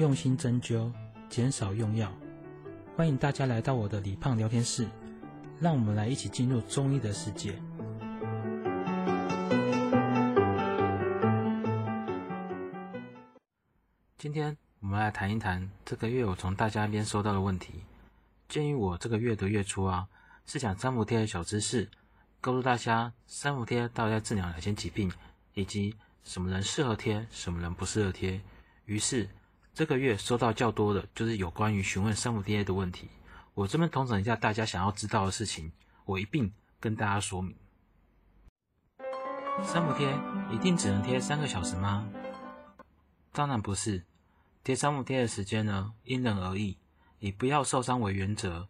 用心针灸，减少用药。欢迎大家来到我的李胖聊天室，让我们来一起进入中医的世界。今天我们来谈一谈这个月我从大家那边收到的问题。鉴于我这个月的月初啊，是讲三伏贴的小知识，告诉大家三伏贴到底在治疗哪些疾病，以及什么人适合贴，什么人不适合贴。于是这个月收到较多的就是有关于询问三伏贴的问题。我这边统整一下大家想要知道的事情，我一并跟大家说明。三伏贴一定只能贴三个小时吗？当然不是，贴三伏贴的时间呢，因人而异。以不要受伤为原则，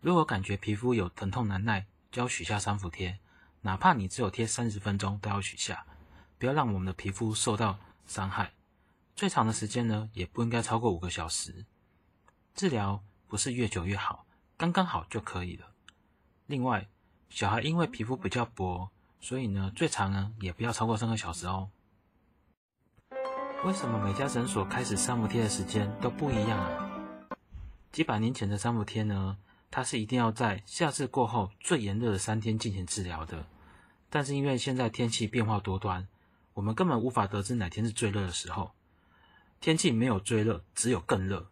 如果感觉皮肤有疼痛难耐，就要取下三伏贴，哪怕你只有贴三十分钟，都要取下，不要让我们的皮肤受到伤害。最长的时间呢，也不应该超过五个小时。治疗不是越久越好，刚刚好就可以了。另外，小孩因为皮肤比较薄，所以呢，最长呢也不要超过三个小时哦。为什么每家诊所开始三伏贴的时间都不一样啊？几百年前的三伏贴呢，它是一定要在夏至过后最炎热的三天进行治疗的。但是因为现在天气变化多端，我们根本无法得知哪天是最热的时候。天气没有最热，只有更热。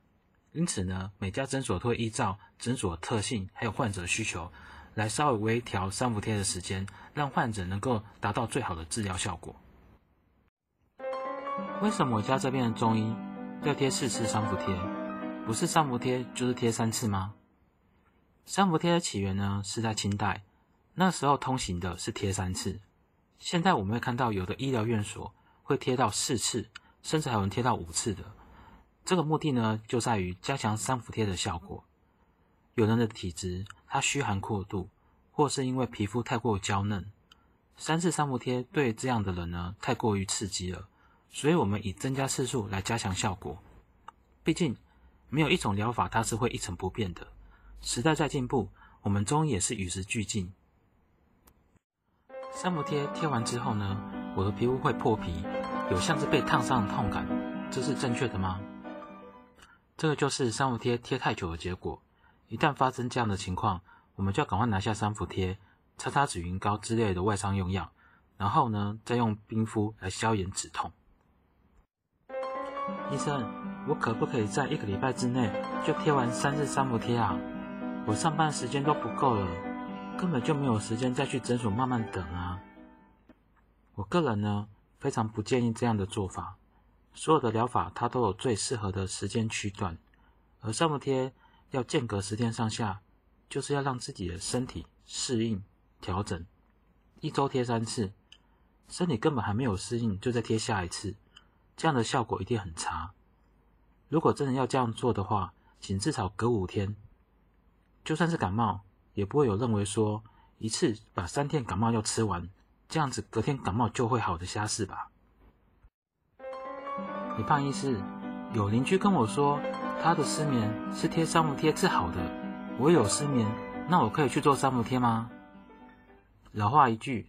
因此呢，每家诊所都会依照诊所特性还有患者需求，来稍微微调三伏贴的时间，让患者能够达到最好的治疗效果。为什么我家这边的中医要贴四次三伏贴？不是三伏贴就是贴三次吗？三伏贴的起源呢，是在清代，那时候通行的是贴三次。现在我们会看到有的医疗院所会贴到四次，甚至还有人贴到五次的。这个目的呢，就在于加强三伏贴的效果。有人的体质他虚寒过度，或是因为皮肤太过娇嫩，三次三伏贴对这样的人呢，太过于刺激了，所以我们以增加次数来加强效果。毕竟。没有一种疗法它是会一成不变的。时代在进步，我们中医也是与时俱进。三伏贴贴完之后呢，我的皮肤会破皮，有像是被烫伤的痛感，这是正确的吗？这个就是三伏贴贴太久的结果。一旦发生这样的情况，我们就要赶快拿下三伏贴，擦擦止晕膏之类的外伤用药，然后呢，再用冰敷来消炎止痛。医生。我可不可以在一个礼拜之内就贴完三次三伏贴啊？我上班时间都不够了，根本就没有时间再去诊所慢慢等啊。我个人呢，非常不建议这样的做法。所有的疗法它都有最适合的时间区段，而三伏贴要间隔十天上下，就是要让自己的身体适应调整。一周贴三次，身体根本还没有适应，就再贴下一次，这样的效果一定很差。如果真的要这样做的话，请至少隔五天。就算是感冒，也不会有认为说一次把三天感冒药吃完，这样子隔天感冒就会好的瞎事吧？你胖医师，有邻居跟我说，他的失眠是贴三伏贴治好的。我有失眠，那我可以去做三伏贴吗？老话一句，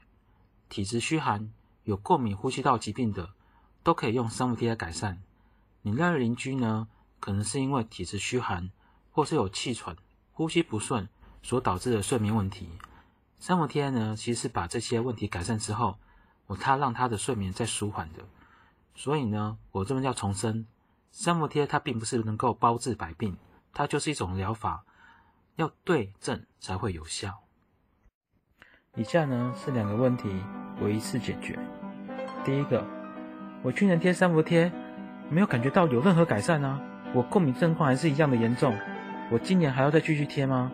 体质虚寒、有过敏、呼吸道疾病的，都可以用三伏贴来改善。你那邻居呢，可能是因为体质虚寒，或是有气喘、呼吸不顺所导致的睡眠问题。三伏贴呢，其实是把这些问题改善之后，我他让他的睡眠再舒缓的。所以呢，我这边要重申，三伏贴它并不是能够包治百病，它就是一种疗法，要对症才会有效。以下呢是两个问题，我一次解决。第一个，我去年贴三伏贴。没有感觉到有任何改善呢、我过敏症状还是一样的严重，我今年还要再继续贴吗？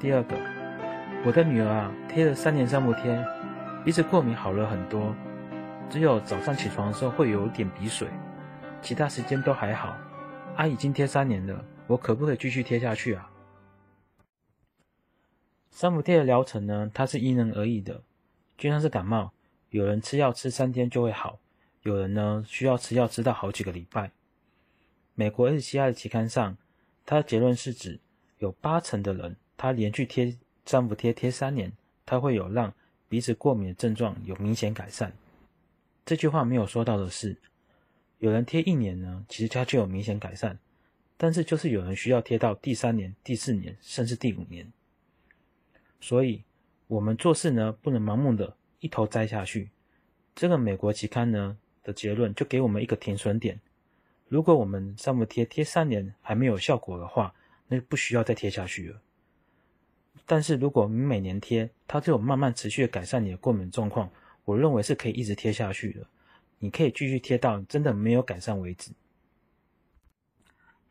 第二个，我的女儿啊贴了三年三伏贴，鼻子过敏好了很多，只有早上起床的时候会有点鼻水，其他时间都还好。啊，已经贴三年了，我可不可以继续贴下去啊？三伏贴的疗程呢，它是因人而异的，就像是感冒，有人吃药吃三天就会好。有人呢需要吃药吃到好几个礼拜。美国 SCI 的期刊上，它的结论是指有八成的人，他连续贴三伏贴贴三年，它会有让鼻子过敏的症状有明显改善。这句话没有说到的是，有人贴一年呢，其实它就有明显改善，但是就是有人需要贴到第三年、第四年，甚至第五年。所以，我们做事呢，不能盲目的一头栽下去。这个美国期刊呢的结论就给我们一个停损点。如果我们三伏贴贴三年还没有效果的话，那就不需要再贴下去了。但是如果你每年贴，它就有慢慢持续改善你的过敏状况，我认为是可以一直贴下去的。你可以继续贴到真的没有改善为止。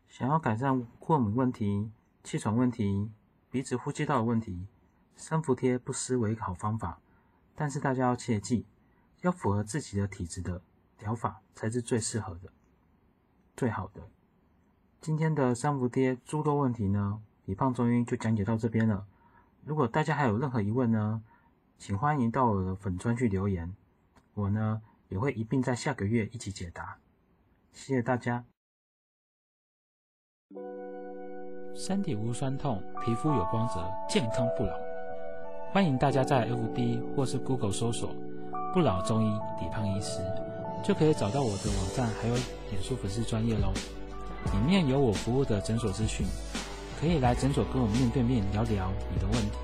想要改善过敏问题、气喘问题、鼻子呼吸道的问题，三伏贴不失为一个好方法。但是大家要切记，要符合自己的体质的疗法才是最适合的、最好的。今天的三伏贴诸多问题呢，李胖中医就讲解到这边了。如果大家还有任何疑问呢，请欢迎到我的粉专去留言，我呢也会一并在下个月一起解答。谢谢大家。身体无酸痛，皮肤有光泽，健康不老。欢迎大家在 FB 或是 Google 搜索“不老中医李胖医师”，就可以找到我的网站，还有脸书粉丝专业喽。里面有我服务的诊所资讯，可以来诊所跟我面对面聊聊你的问题。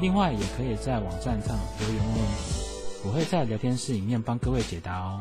另外，也可以在网站上留言问问题，我会在聊天室里面帮各位解答哦。